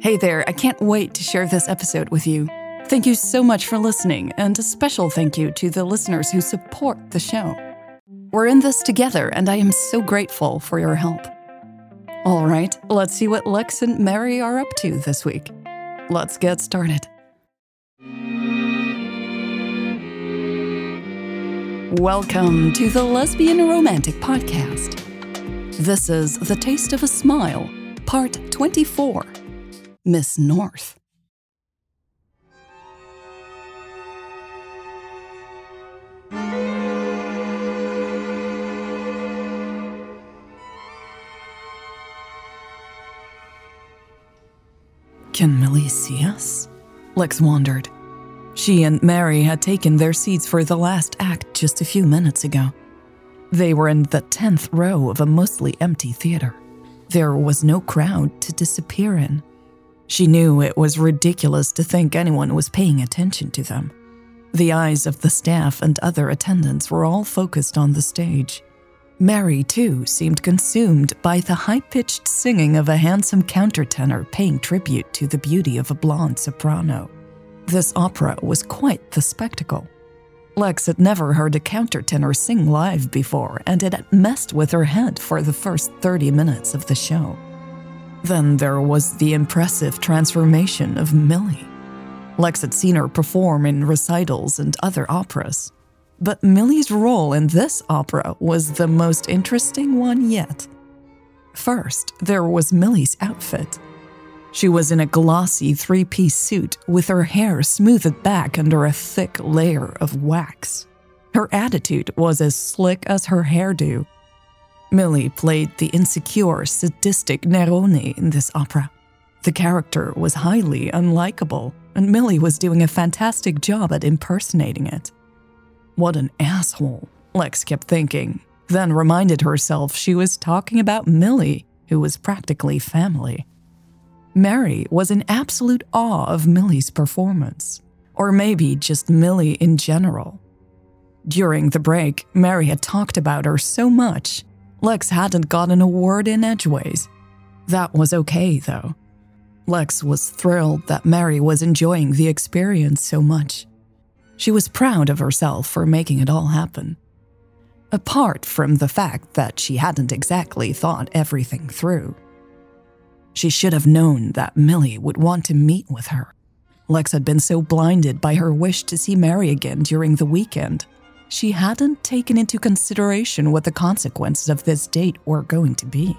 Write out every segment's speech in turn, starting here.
Hey there, I can't wait to share this episode with you. Thank you so much for listening, and a special thank you to the listeners who support the show. We're in this together, and I am so grateful for your help. All right, let's see what Lex and Mary are up to this week. Let's get started. Welcome to the Lesbian Romantic Podcast. This is The Taste of a Smile, Part 24 Miss North. Can Millie see us? Lex wondered. She and Mary had taken their seats for the last act just a few minutes ago. They were in the 10th row of a mostly empty theater. There was no crowd to disappear in. She knew it was ridiculous to think anyone was paying attention to them. The eyes of the staff and other attendants were all focused on the stage. Mary, too, seemed consumed by the high pitched singing of a handsome countertenor paying tribute to the beauty of a blonde soprano. This opera was quite the spectacle. Lex had never heard a countertenor sing live before, and it had messed with her head for the first 30 minutes of the show. Then there was the impressive transformation of Millie. Lex had seen her perform in recitals and other operas, but Millie's role in this opera was the most interesting one yet. First, there was Millie's outfit. She was in a glossy three piece suit with her hair smoothed back under a thick layer of wax. Her attitude was as slick as her hairdo. Millie played the insecure, sadistic Nerone in this opera. The character was highly unlikable, and Millie was doing a fantastic job at impersonating it. What an asshole, Lex kept thinking, then reminded herself she was talking about Millie, who was practically family. Mary was in absolute awe of Millie's performance, or maybe just Millie in general. During the break, Mary had talked about her so much, Lex hadn't gotten a word in edgeways. That was okay, though. Lex was thrilled that Mary was enjoying the experience so much. She was proud of herself for making it all happen. Apart from the fact that she hadn't exactly thought everything through. She should have known that Millie would want to meet with her. Lex had been so blinded by her wish to see Mary again during the weekend, she hadn't taken into consideration what the consequences of this date were going to be.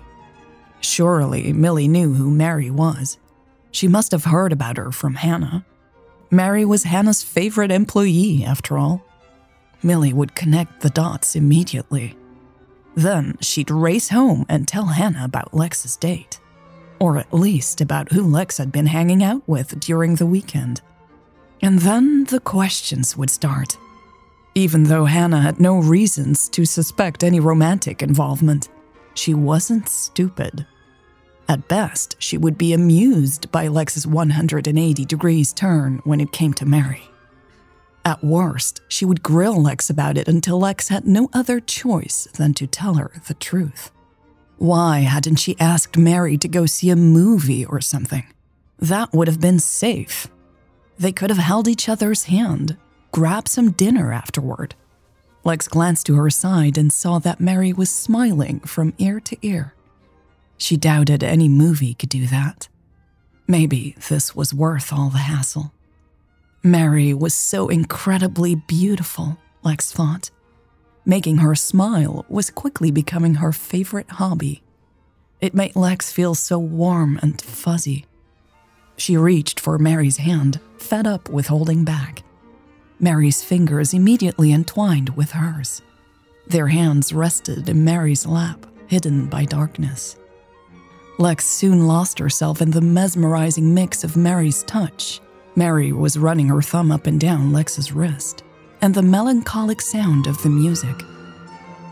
Surely Millie knew who Mary was. She must have heard about her from Hannah. Mary was Hannah's favorite employee, after all. Millie would connect the dots immediately. Then she'd race home and tell Hannah about Lex's date or at least about who Lex had been hanging out with during the weekend. And then the questions would start. Even though Hannah had no reasons to suspect any romantic involvement, she wasn't stupid. At best, she would be amused by Lex's 180 degrees turn when it came to Mary. At worst, she would grill Lex about it until Lex had no other choice than to tell her the truth. Why hadn't she asked Mary to go see a movie or something? That would have been safe. They could have held each other's hand, grabbed some dinner afterward. Lex glanced to her side and saw that Mary was smiling from ear to ear. She doubted any movie could do that. Maybe this was worth all the hassle. Mary was so incredibly beautiful, Lex thought. Making her smile was quickly becoming her favorite hobby. It made Lex feel so warm and fuzzy. She reached for Mary's hand, fed up with holding back. Mary's fingers immediately entwined with hers. Their hands rested in Mary's lap, hidden by darkness. Lex soon lost herself in the mesmerizing mix of Mary's touch. Mary was running her thumb up and down Lex's wrist and the melancholic sound of the music.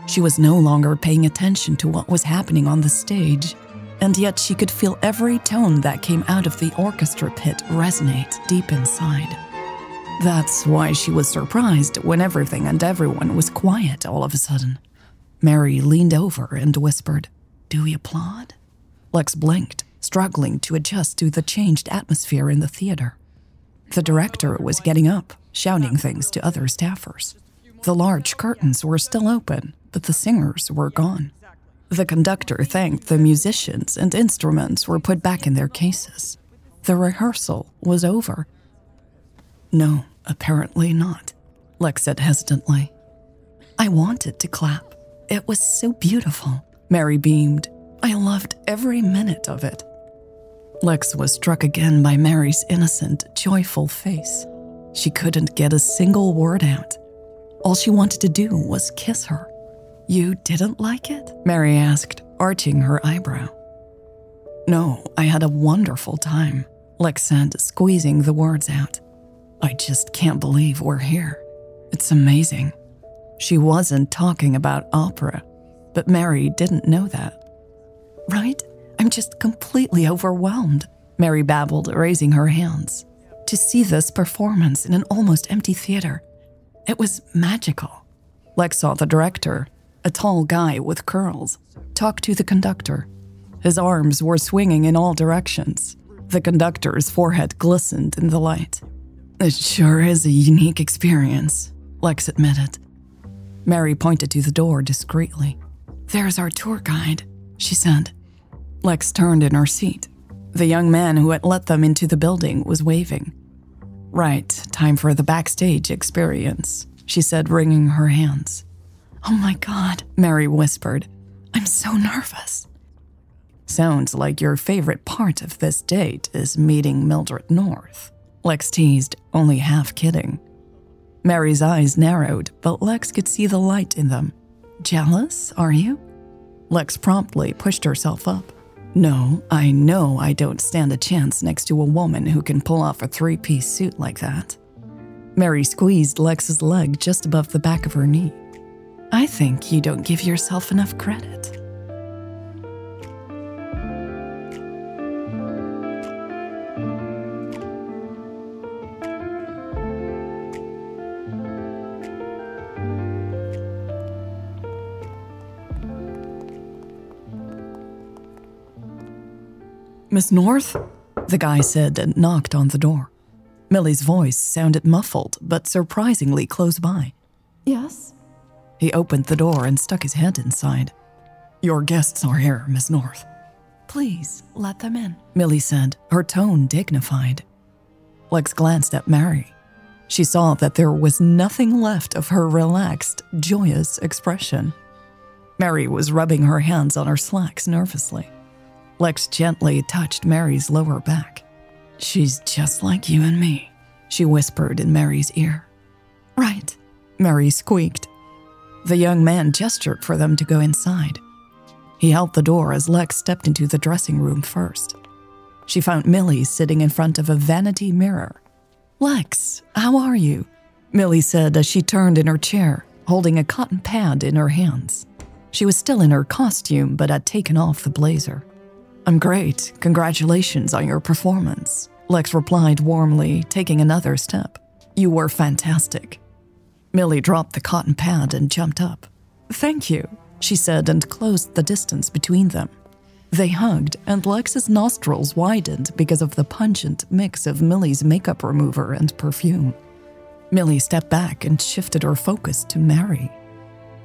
She was no longer paying attention to what was happening on the stage, and yet she could feel every tone that came out of the orchestra pit resonate deep inside. That's why she was surprised when everything and everyone was quiet all of a sudden. Mary leaned over and whispered, Do we applaud? Lex blinked, struggling to adjust to the changed atmosphere in the theater. The director was getting up, shouting things to other staffers. The large curtains were still open, but the singers were gone. The conductor thanked the musicians, and instruments were put back in their cases. The rehearsal was over. No, apparently not, Lex said hesitantly. I wanted to clap. It was so beautiful. Mary beamed. I loved every minute of it. Lex was struck again by Mary's innocent, joyful face. She couldn't get a single word out. All she wanted to do was kiss her. You didn't like it? Mary asked, arching her eyebrow. No, I had a wonderful time, Lex said, squeezing the words out. I just can't believe we're here. It's amazing. She wasn't talking about opera, but Mary didn't know that. Right? I'm just completely overwhelmed, Mary babbled, raising her hands. To see this performance in an almost empty theater, it was magical. Lex saw the director, a tall guy with curls, talk to the conductor. His arms were swinging in all directions. The conductor's forehead glistened in the light. It sure is a unique experience, Lex admitted. Mary pointed to the door discreetly. There's our tour guide, she said. Lex turned in her seat. The young man who had let them into the building was waving. Right, time for the backstage experience, she said, wringing her hands. Oh my god, Mary whispered. I'm so nervous. Sounds like your favorite part of this date is meeting Mildred North. Lex teased, only half kidding. Mary's eyes narrowed, but Lex could see the light in them. Jealous, are you? Lex promptly pushed herself up. No, I know I don't stand a chance next to a woman who can pull off a three piece suit like that. Mary squeezed Lex's leg just above the back of her knee. I think you don't give yourself enough credit. Miss North? The guy said and knocked on the door. Millie's voice sounded muffled, but surprisingly close by. Yes? He opened the door and stuck his head inside. Your guests are here, Miss North. Please, let them in, Millie said, her tone dignified. Lex glanced at Mary. She saw that there was nothing left of her relaxed, joyous expression. Mary was rubbing her hands on her slacks nervously. Lex gently touched Mary's lower back. She's just like you and me, she whispered in Mary's ear. Right, Mary squeaked. The young man gestured for them to go inside. He held the door as Lex stepped into the dressing room first. She found Millie sitting in front of a vanity mirror. Lex, how are you? Millie said as she turned in her chair, holding a cotton pad in her hands. She was still in her costume, but had taken off the blazer. I'm great. Congratulations on your performance. Lex replied warmly, taking another step. You were fantastic. Millie dropped the cotton pad and jumped up. Thank you, she said and closed the distance between them. They hugged, and Lex's nostrils widened because of the pungent mix of Millie's makeup remover and perfume. Millie stepped back and shifted her focus to Mary.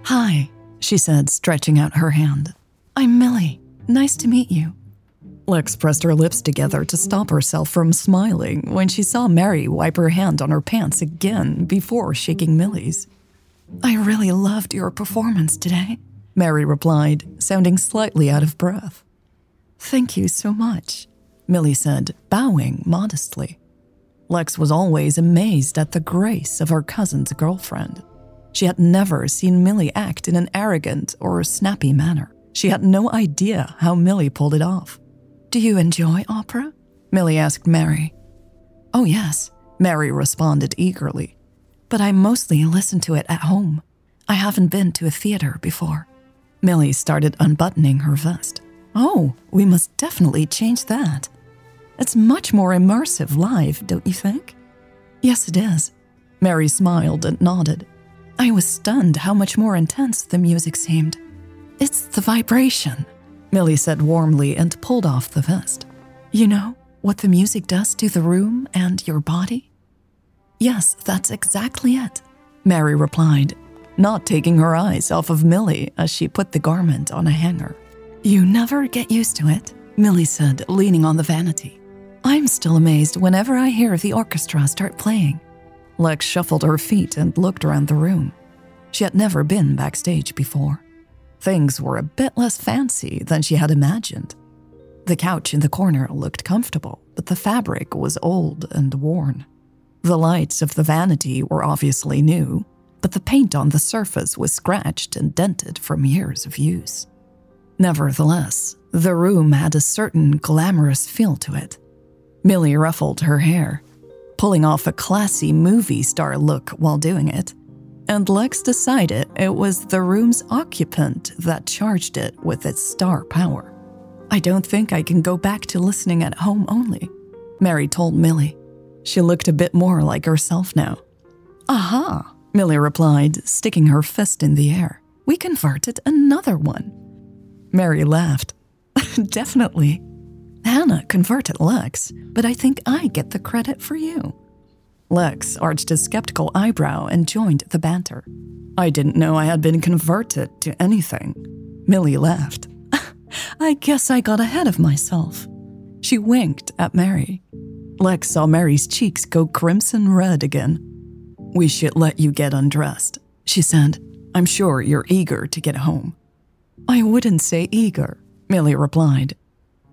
Hi, she said, stretching out her hand. I'm Millie. Nice to meet you. Lex pressed her lips together to stop herself from smiling when she saw Mary wipe her hand on her pants again before shaking Millie's. I really loved your performance today, Mary replied, sounding slightly out of breath. Thank you so much, Millie said, bowing modestly. Lex was always amazed at the grace of her cousin's girlfriend. She had never seen Millie act in an arrogant or snappy manner. She had no idea how Millie pulled it off. Do you enjoy opera? Millie asked Mary. Oh, yes, Mary responded eagerly. But I mostly listen to it at home. I haven't been to a theater before. Millie started unbuttoning her vest. Oh, we must definitely change that. It's much more immersive live, don't you think? Yes, it is. Mary smiled and nodded. I was stunned how much more intense the music seemed. It's the vibration, Millie said warmly and pulled off the vest. You know what the music does to the room and your body? Yes, that's exactly it, Mary replied, not taking her eyes off of Millie as she put the garment on a hanger. You never get used to it, Millie said, leaning on the vanity. I'm still amazed whenever I hear the orchestra start playing. Lex shuffled her feet and looked around the room. She had never been backstage before. Things were a bit less fancy than she had imagined. The couch in the corner looked comfortable, but the fabric was old and worn. The lights of the vanity were obviously new, but the paint on the surface was scratched and dented from years of use. Nevertheless, the room had a certain glamorous feel to it. Millie ruffled her hair, pulling off a classy movie star look while doing it, and Lex decided it was the room's occupant that charged it with its star power. I don't think I can go back to listening at home only, Mary told Millie. She looked a bit more like herself now. Aha, Millie replied, sticking her fist in the air. We converted another one. Mary laughed. Definitely. Hannah converted Lex, but I think I get the credit for you. Lex arched a skeptical eyebrow and joined the banter. I didn't know I had been converted to anything. Millie laughed. I guess I got ahead of myself. She winked at Mary. Lex saw Mary's cheeks go crimson red again. We should let you get undressed, she said. I'm sure you're eager to get home. I wouldn't say eager, Millie replied.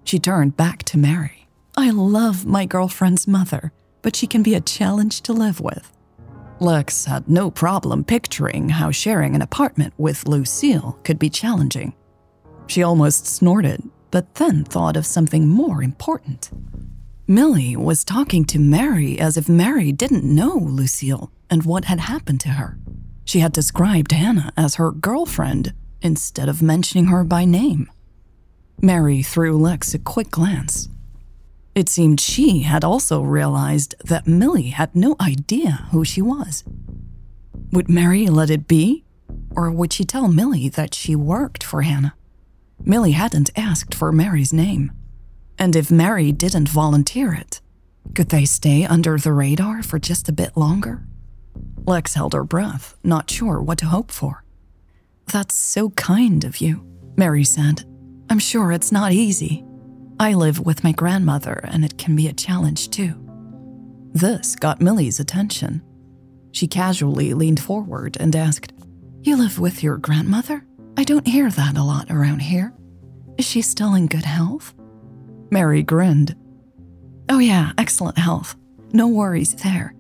She turned back to Mary. I love my girlfriend's mother, but she can be a challenge to live with. Lex had no problem picturing how sharing an apartment with Lucille could be challenging. She almost snorted, but then thought of something more important. Millie was talking to Mary as if Mary didn't know Lucille and what had happened to her. She had described Hannah as her girlfriend instead of mentioning her by name. Mary threw Lex a quick glance. It seemed she had also realized that Millie had no idea who she was. Would Mary let it be? Or would she tell Millie that she worked for Hannah? Millie hadn't asked for Mary's name. And if Mary didn't volunteer it, could they stay under the radar for just a bit longer? Lex held her breath, not sure what to hope for. That's so kind of you, Mary said. I'm sure it's not easy. I live with my grandmother, and it can be a challenge too. This got Millie's attention. She casually leaned forward and asked, You live with your grandmother? I don't hear that a lot around here. Is she still in good health? Mary grinned. Oh, yeah, excellent health. No worries there.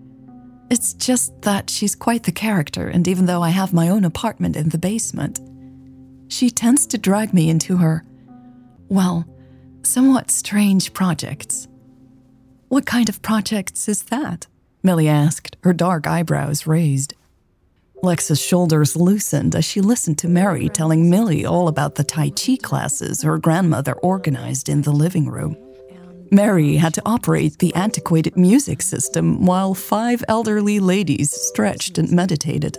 It's just that she's quite the character, and even though I have my own apartment in the basement, she tends to drag me into her, well, somewhat strange projects. What kind of projects is that? Millie asked, her dark eyebrows raised. Lex's shoulders loosened as she listened to Mary telling Millie all about the Tai Chi classes her grandmother organized in the living room. Mary had to operate the antiquated music system while five elderly ladies stretched and meditated.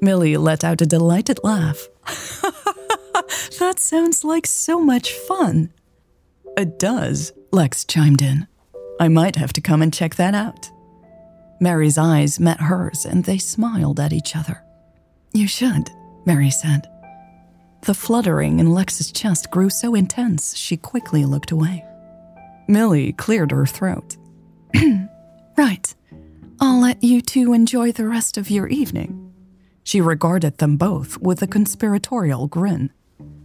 Millie let out a delighted laugh. that sounds like so much fun. It does, Lex chimed in. I might have to come and check that out. Mary's eyes met hers and they smiled at each other. You should, Mary said. The fluttering in Lex's chest grew so intense she quickly looked away. Millie cleared her throat. right. I'll let you two enjoy the rest of your evening. She regarded them both with a conspiratorial grin.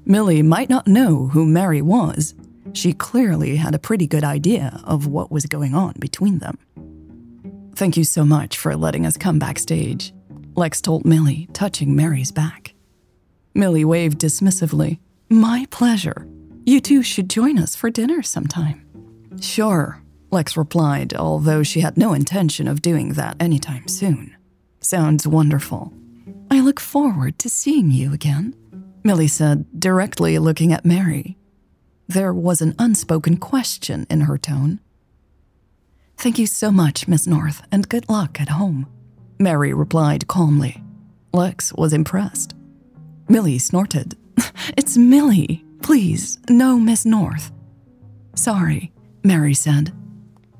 Millie might not know who Mary was. She clearly had a pretty good idea of what was going on between them. Thank you so much for letting us come backstage, Lex told Millie, touching Mary's back. Millie waved dismissively. My pleasure. You two should join us for dinner sometime. Sure, Lex replied, although she had no intention of doing that anytime soon. Sounds wonderful. I look forward to seeing you again, Millie said, directly looking at Mary. There was an unspoken question in her tone. Thank you so much, Miss North, and good luck at home. Mary replied calmly. Lex was impressed. Millie snorted. It's Millie. Please, no Miss North. Sorry, Mary said.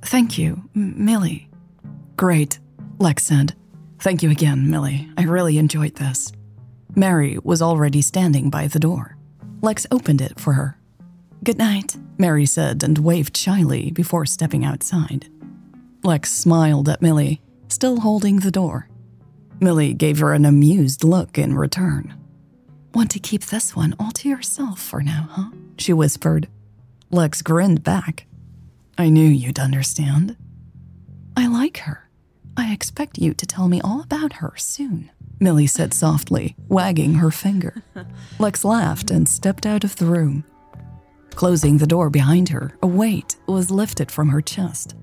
Thank you, M- Millie. Great, Lex said. Thank you again, Millie. I really enjoyed this. Mary was already standing by the door. Lex opened it for her. Good night, Mary said and waved shyly before stepping outside. Lex smiled at Millie, still holding the door. Millie gave her an amused look in return. Want to keep this one all to yourself for now, huh? She whispered. Lex grinned back. I knew you'd understand. I like her. I expect you to tell me all about her soon, Millie said softly, wagging her finger. Lex laughed and stepped out of the room. Closing the door behind her, a weight was lifted from her chest.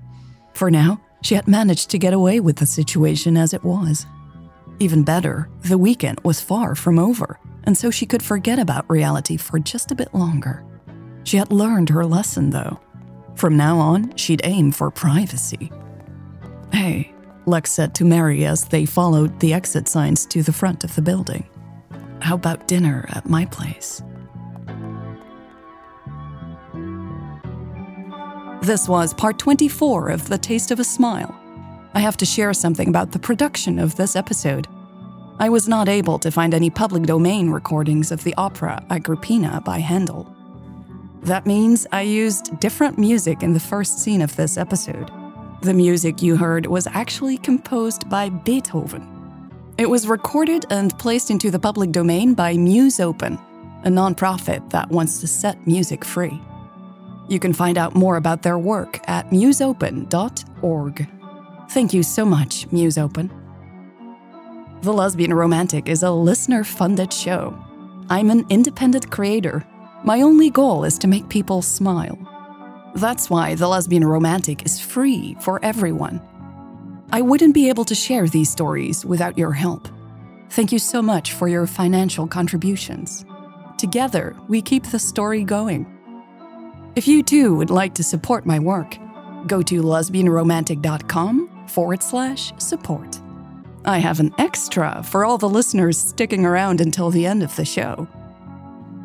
For now, she had managed to get away with the situation as it was. Even better, the weekend was far from over, and so she could forget about reality for just a bit longer. She had learned her lesson, though. From now on, she'd aim for privacy. Hey, Lex said to Mary as they followed the exit signs to the front of the building. How about dinner at my place? This was part 24 of The Taste of a Smile. I have to share something about the production of this episode. I was not able to find any public domain recordings of the opera Agrippina by Handel. That means I used different music in the first scene of this episode. The music you heard was actually composed by Beethoven. It was recorded and placed into the public domain by Musopen, a nonprofit that wants to set music free. You can find out more about their work at musopen.org. Thank you so much, Musopen. The Lesbian Romantic is a listener funded show. I'm an independent creator. My only goal is to make people smile. That's why The Lesbian Romantic is free for everyone. I wouldn't be able to share these stories without your help. Thank you so much for your financial contributions. Together, we keep the story going. If you too would like to support my work, go to lesbianromantic.com forward slash support. I have an extra for all the listeners sticking around until the end of the show.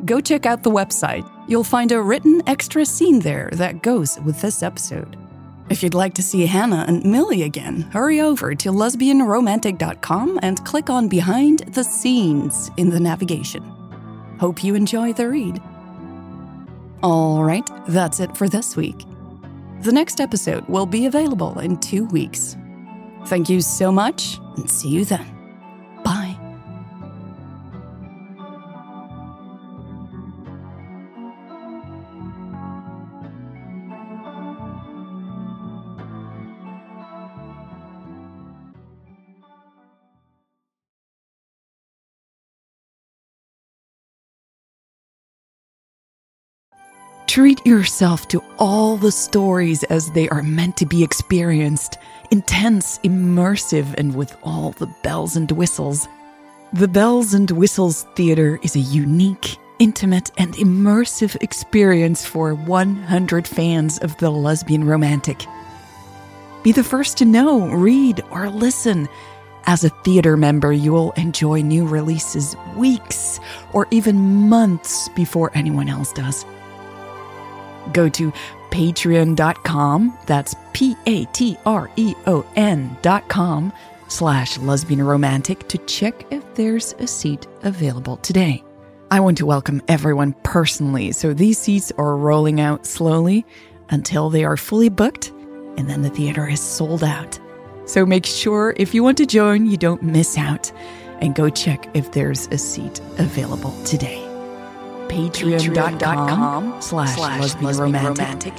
Go check out the website. You'll find a written extra scene there that goes with this episode. If you'd like to see Hannah and Millie again, hurry over to lesbianromantic.com and click on Behind the Scenes in the navigation. Hope you enjoy the read. All right, that's it for this week. The next episode will be available in two weeks. Thank you so much, and see you then. Treat yourself to all the stories as they are meant to be experienced intense, immersive, and with all the bells and whistles. The Bells and Whistles Theater is a unique, intimate, and immersive experience for 100 fans of the lesbian romantic. Be the first to know, read, or listen. As a theater member, you'll enjoy new releases weeks or even months before anyone else does. Go to patreon.com, that's P A T R E O N.com slash lesbian romantic to check if there's a seat available today. I want to welcome everyone personally, so these seats are rolling out slowly until they are fully booked, and then the theater is sold out. So make sure if you want to join, you don't miss out, and go check if there's a seat available today patreon.com slash lesbian romantic